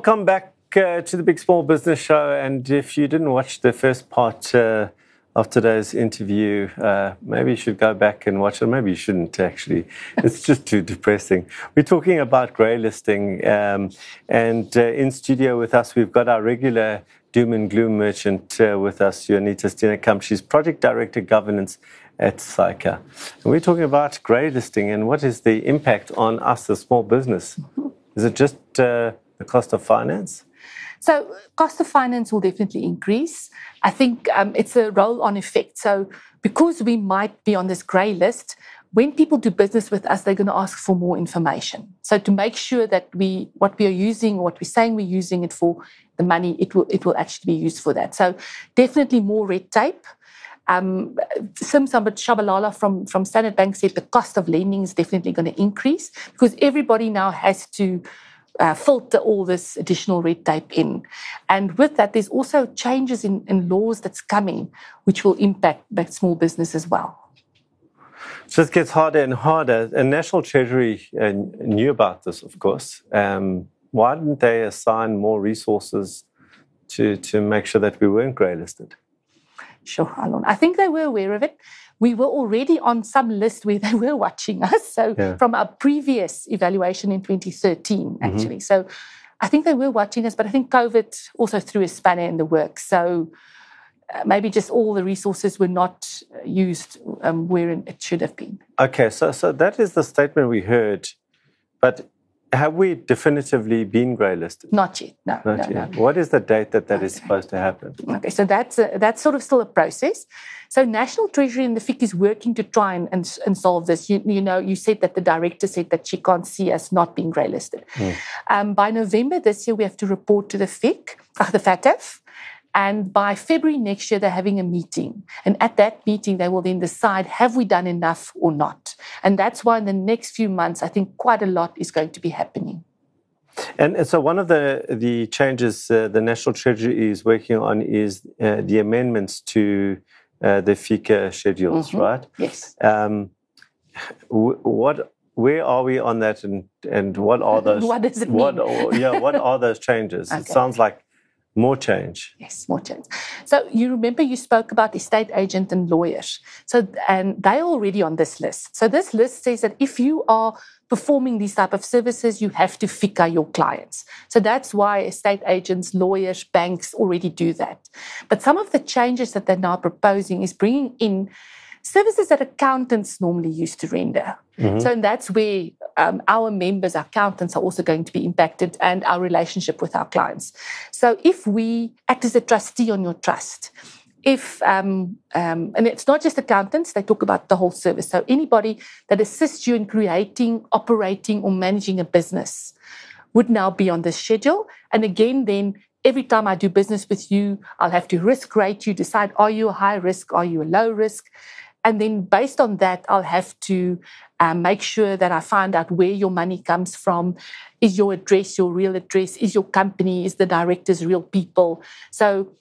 welcome back uh, to the Big Small Business Show. And if you didn't watch the first part uh, of today's interview, uh, maybe you should go back and watch it. Maybe you shouldn't actually. It's just too depressing. We're talking about grey listing. Um, and uh, in studio with us, we've got our regular doom and gloom merchant uh, with us, Juanita Steenekamp. She's project director governance at SAICA. And we're talking about grey listing and what is the impact on us as small business. Is it just uh, the cost of finance? So, cost of finance will definitely increase. I think um, it's a roll on effect. So, because we might be on this grey list, when people do business with us, they're going to ask for more information. So, to make sure that we what we are using, what we're saying we're using it for, the money it will it will actually be used for that. So, definitely more red tape. Um, Sim Tshabalala from, from Standard Bank said the cost of lending is definitely going to increase because everybody now has to uh, filter all this additional red tape in. And with that, there's also changes in, in laws that's coming, which will impact that small business as well. So it gets harder and harder. And National Treasury uh, knew about this, of course. Um, why didn't they assign more resources to, to make sure that we weren't grey listed? Sure, Alon. I think they were aware of it. We were already on some list where they were watching us. So yeah. from our previous evaluation in 2013, mm-hmm. actually. Mm-hmm. So I think they were watching us, but I think COVID also threw a spanner in the works. So uh, maybe just all the resources were not used um, where it should have been. Okay, so so that is the statement we heard, but have we definitively been grey listed? Not yet. No. Not no, yet. No. What is the date that that okay. is supposed to happen? Okay, so that's a, that's sort of still a process. So National Treasury and the FIC is working to try and, and, and, solve this. You, you know, you said that the director said that she can't see us not being grey listed. Mm. Um, by November this year, we have to report to the FIC, uh, the FATF, and by February next year, they're having a meeting. And at that meeting, they will then decide have we done enough or not? And that's why in the next few months, I think quite a lot is going to be happening. And, so, one of the, the changes uh, the National Treasury is working on is uh, the amendments to uh, the FICA schedules, mm-hmm. right? Yes. Um, what where are we on that and and what are those what does it what, mean? yeah what are those changes okay. it sounds like more change. Yes, more change. So you remember you spoke about estate agent and lawyers. So and they're already on this list. So this list says that if you are performing these type of services, you have to FICA your clients. So that's why estate agents, lawyers, banks already do that. But some of the changes that they're now proposing is bringing in services that accountants normally used to render. Mm-hmm. So that's where um, our members, our accountants, are also going to be impacted and our relationship with our clients. So if we act as a trustee on your trust, if um, um, and it's not just accountants they talk about the whole service. So anybody that assists you in creating operating or managing a business would now be on this schedule. And again then every time i do business with you i'll have to risk rate you decide are you a high risk? Are you a low risk and then based on that, I'll have to um, make sure that I find out where your money comes from. Is your address your real address? Is your company, is the directors real people? So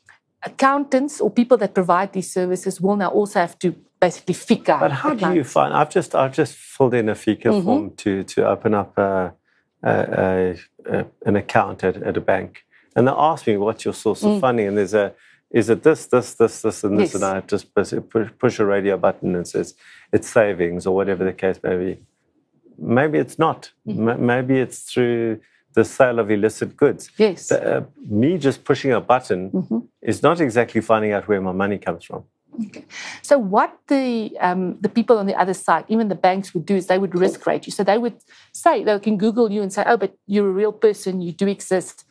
accountants or people that provide these services will now also have to basically FICA. But how do you find? I've just I've just filled in a FICA mm-hmm. form to to open up a, a, a, an account at, at a bank, and they ask me what's your source of mm. funding, and there's a is it this, this, this, this, and this, yes. and I just push, push a radio button and says it's savings or whatever the case may be. Maybe it's not. Mm-hmm. maybe it's through the sale of illicit goods. Yes. uh, me just pushing a button mm-hmm. is not exactly finding out where my money comes from. Okay. So what the um, the people on the other side, even the banks, would do is they would risk rate you. So they would say they can Google you and say, "Oh, but you're a real person. You do exist."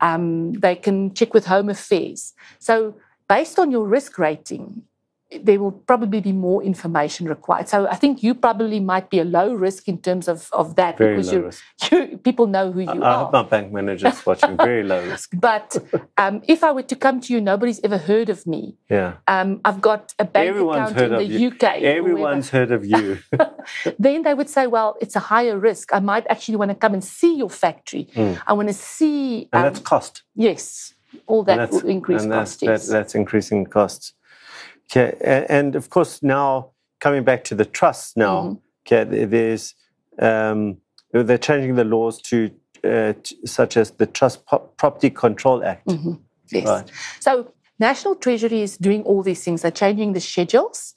Um, they can check with Home Affairs. So, based on your risk rating, there will probably be more information required. So I think you probably might be a low risk in terms of, of that very because you, you, people know who you I, are. I hope my bank manager's watching. Very low risk. But um, if I were to come to you, nobody's ever heard of me. Yeah. Um, I've got a bank Everyone's account in the you. UK. Everyone's heard of you. then they would say, well, it's a higher risk. I might actually want to come and see your factory. Mm. I want to see. And that's cost. Yes. All that will increase costs. That, that's increasing costs. Okay, and of course now coming back to the trust now, mm-hmm. okay, there's um, they're changing the laws to uh, such as the Trust Property Control Act. Mm-hmm. Yes. Right. So National Treasury is doing all these things. They're changing the schedules.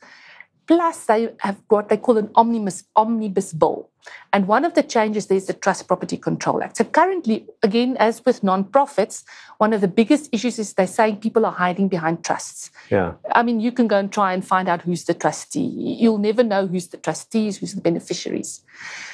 Plus, they have what they call an omnibus, omnibus bill. And one of the changes there is the Trust Property Control Act. So currently, again, as with non-profits, one of the biggest issues is they're saying people are hiding behind trusts. Yeah. I mean, you can go and try and find out who's the trustee. You'll never know who's the trustees, who's the beneficiaries.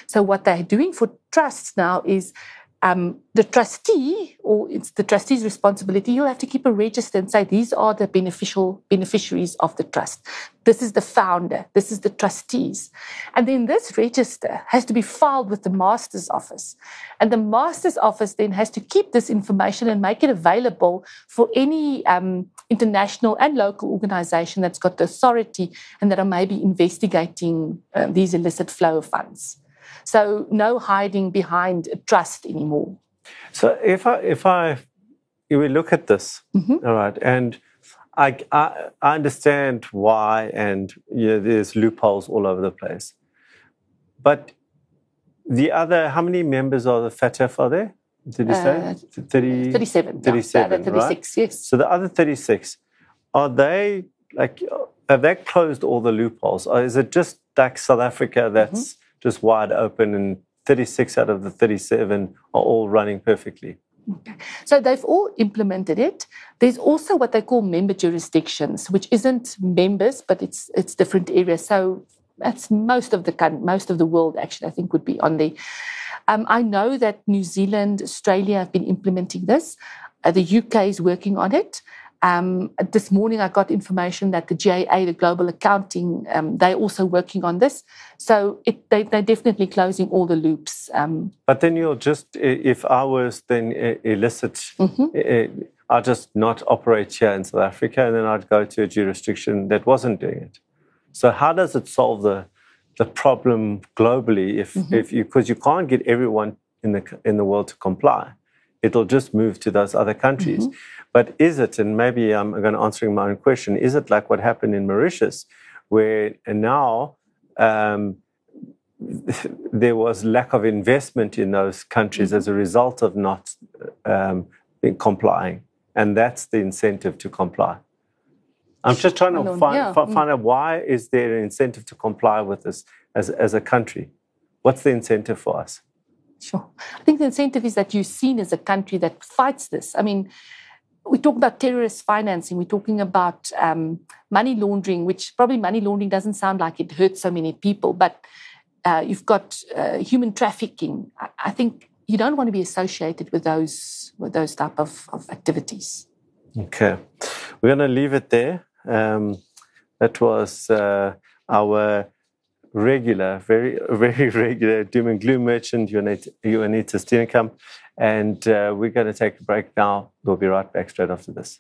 So what they're doing for trusts now is um, the trustee, or it's the trustee's responsibility, you'll have to keep a register and say these are the beneficial beneficiaries of the trust. This is the founder. This is the trustees, and then this register has to be filed with the master's office, and the master's office then has to keep this information and make it available for any um, international and local organisation that's got the authority and that are maybe investigating uh, these illicit flow of funds. So no hiding behind a trust anymore. So if I if I if we look at this, mm-hmm. all right, and I, I, I understand why, and you know, there's loopholes all over the place, but the other, how many members of the FATF are there? Did you uh, say 30, 37? 37, no, 36, right? yes. So the other 36, are they like have they closed all the loopholes, or is it just like South Africa that's mm-hmm just wide open, and 36 out of the 37 are all running perfectly. Okay. So they've all implemented it. There's also what they call member jurisdictions, which isn't members, but it's it's different areas. So that's most of the most of the world actually. I think would be on there. Um, I know that New Zealand, Australia have been implementing this. Uh, the UK is working on it. Um, this morning, I got information that the GAA, the Global Accounting, um, they're also working on this. So it, they, are definitely closing all the loops. Um, but then you'll just, if I was then illicit, mm-hmm. I'd just not operate here in South Africa, and then I'd go to a jurisdiction that wasn't doing it. So how does it solve the the problem globally? If mm-hmm. if you because you can't get everyone in the in the world to comply, it'll just move to those other countries. Mm-hmm. But is it, and maybe I'm going to answering my own question, is it like what happened in Mauritius, where now um, there was lack of investment in those countries mm-hmm. as a result of not um, complying, and that's the incentive to comply. I'm just trying to find, yeah. find mm. out why is there an incentive to comply with this as, as a country? What's the incentive for us? Sure. I think the incentive is that you're seen as a country that fights this. I mean, we talk about terrorist financing, we're talking about um, money laundering, which probably money laundering doesn't sound like it hurts so many people, but uh, you've got uh, human trafficking. I, I, think you don't want to be associated with those with those type of, of activities. Okay, we're going to leave it there. Um, that was uh, our regular, very very regular doom and gloom merchant, Juanita, Juanita Steenkamp. And uh, we're going to take a break now. We'll be right back straight after this.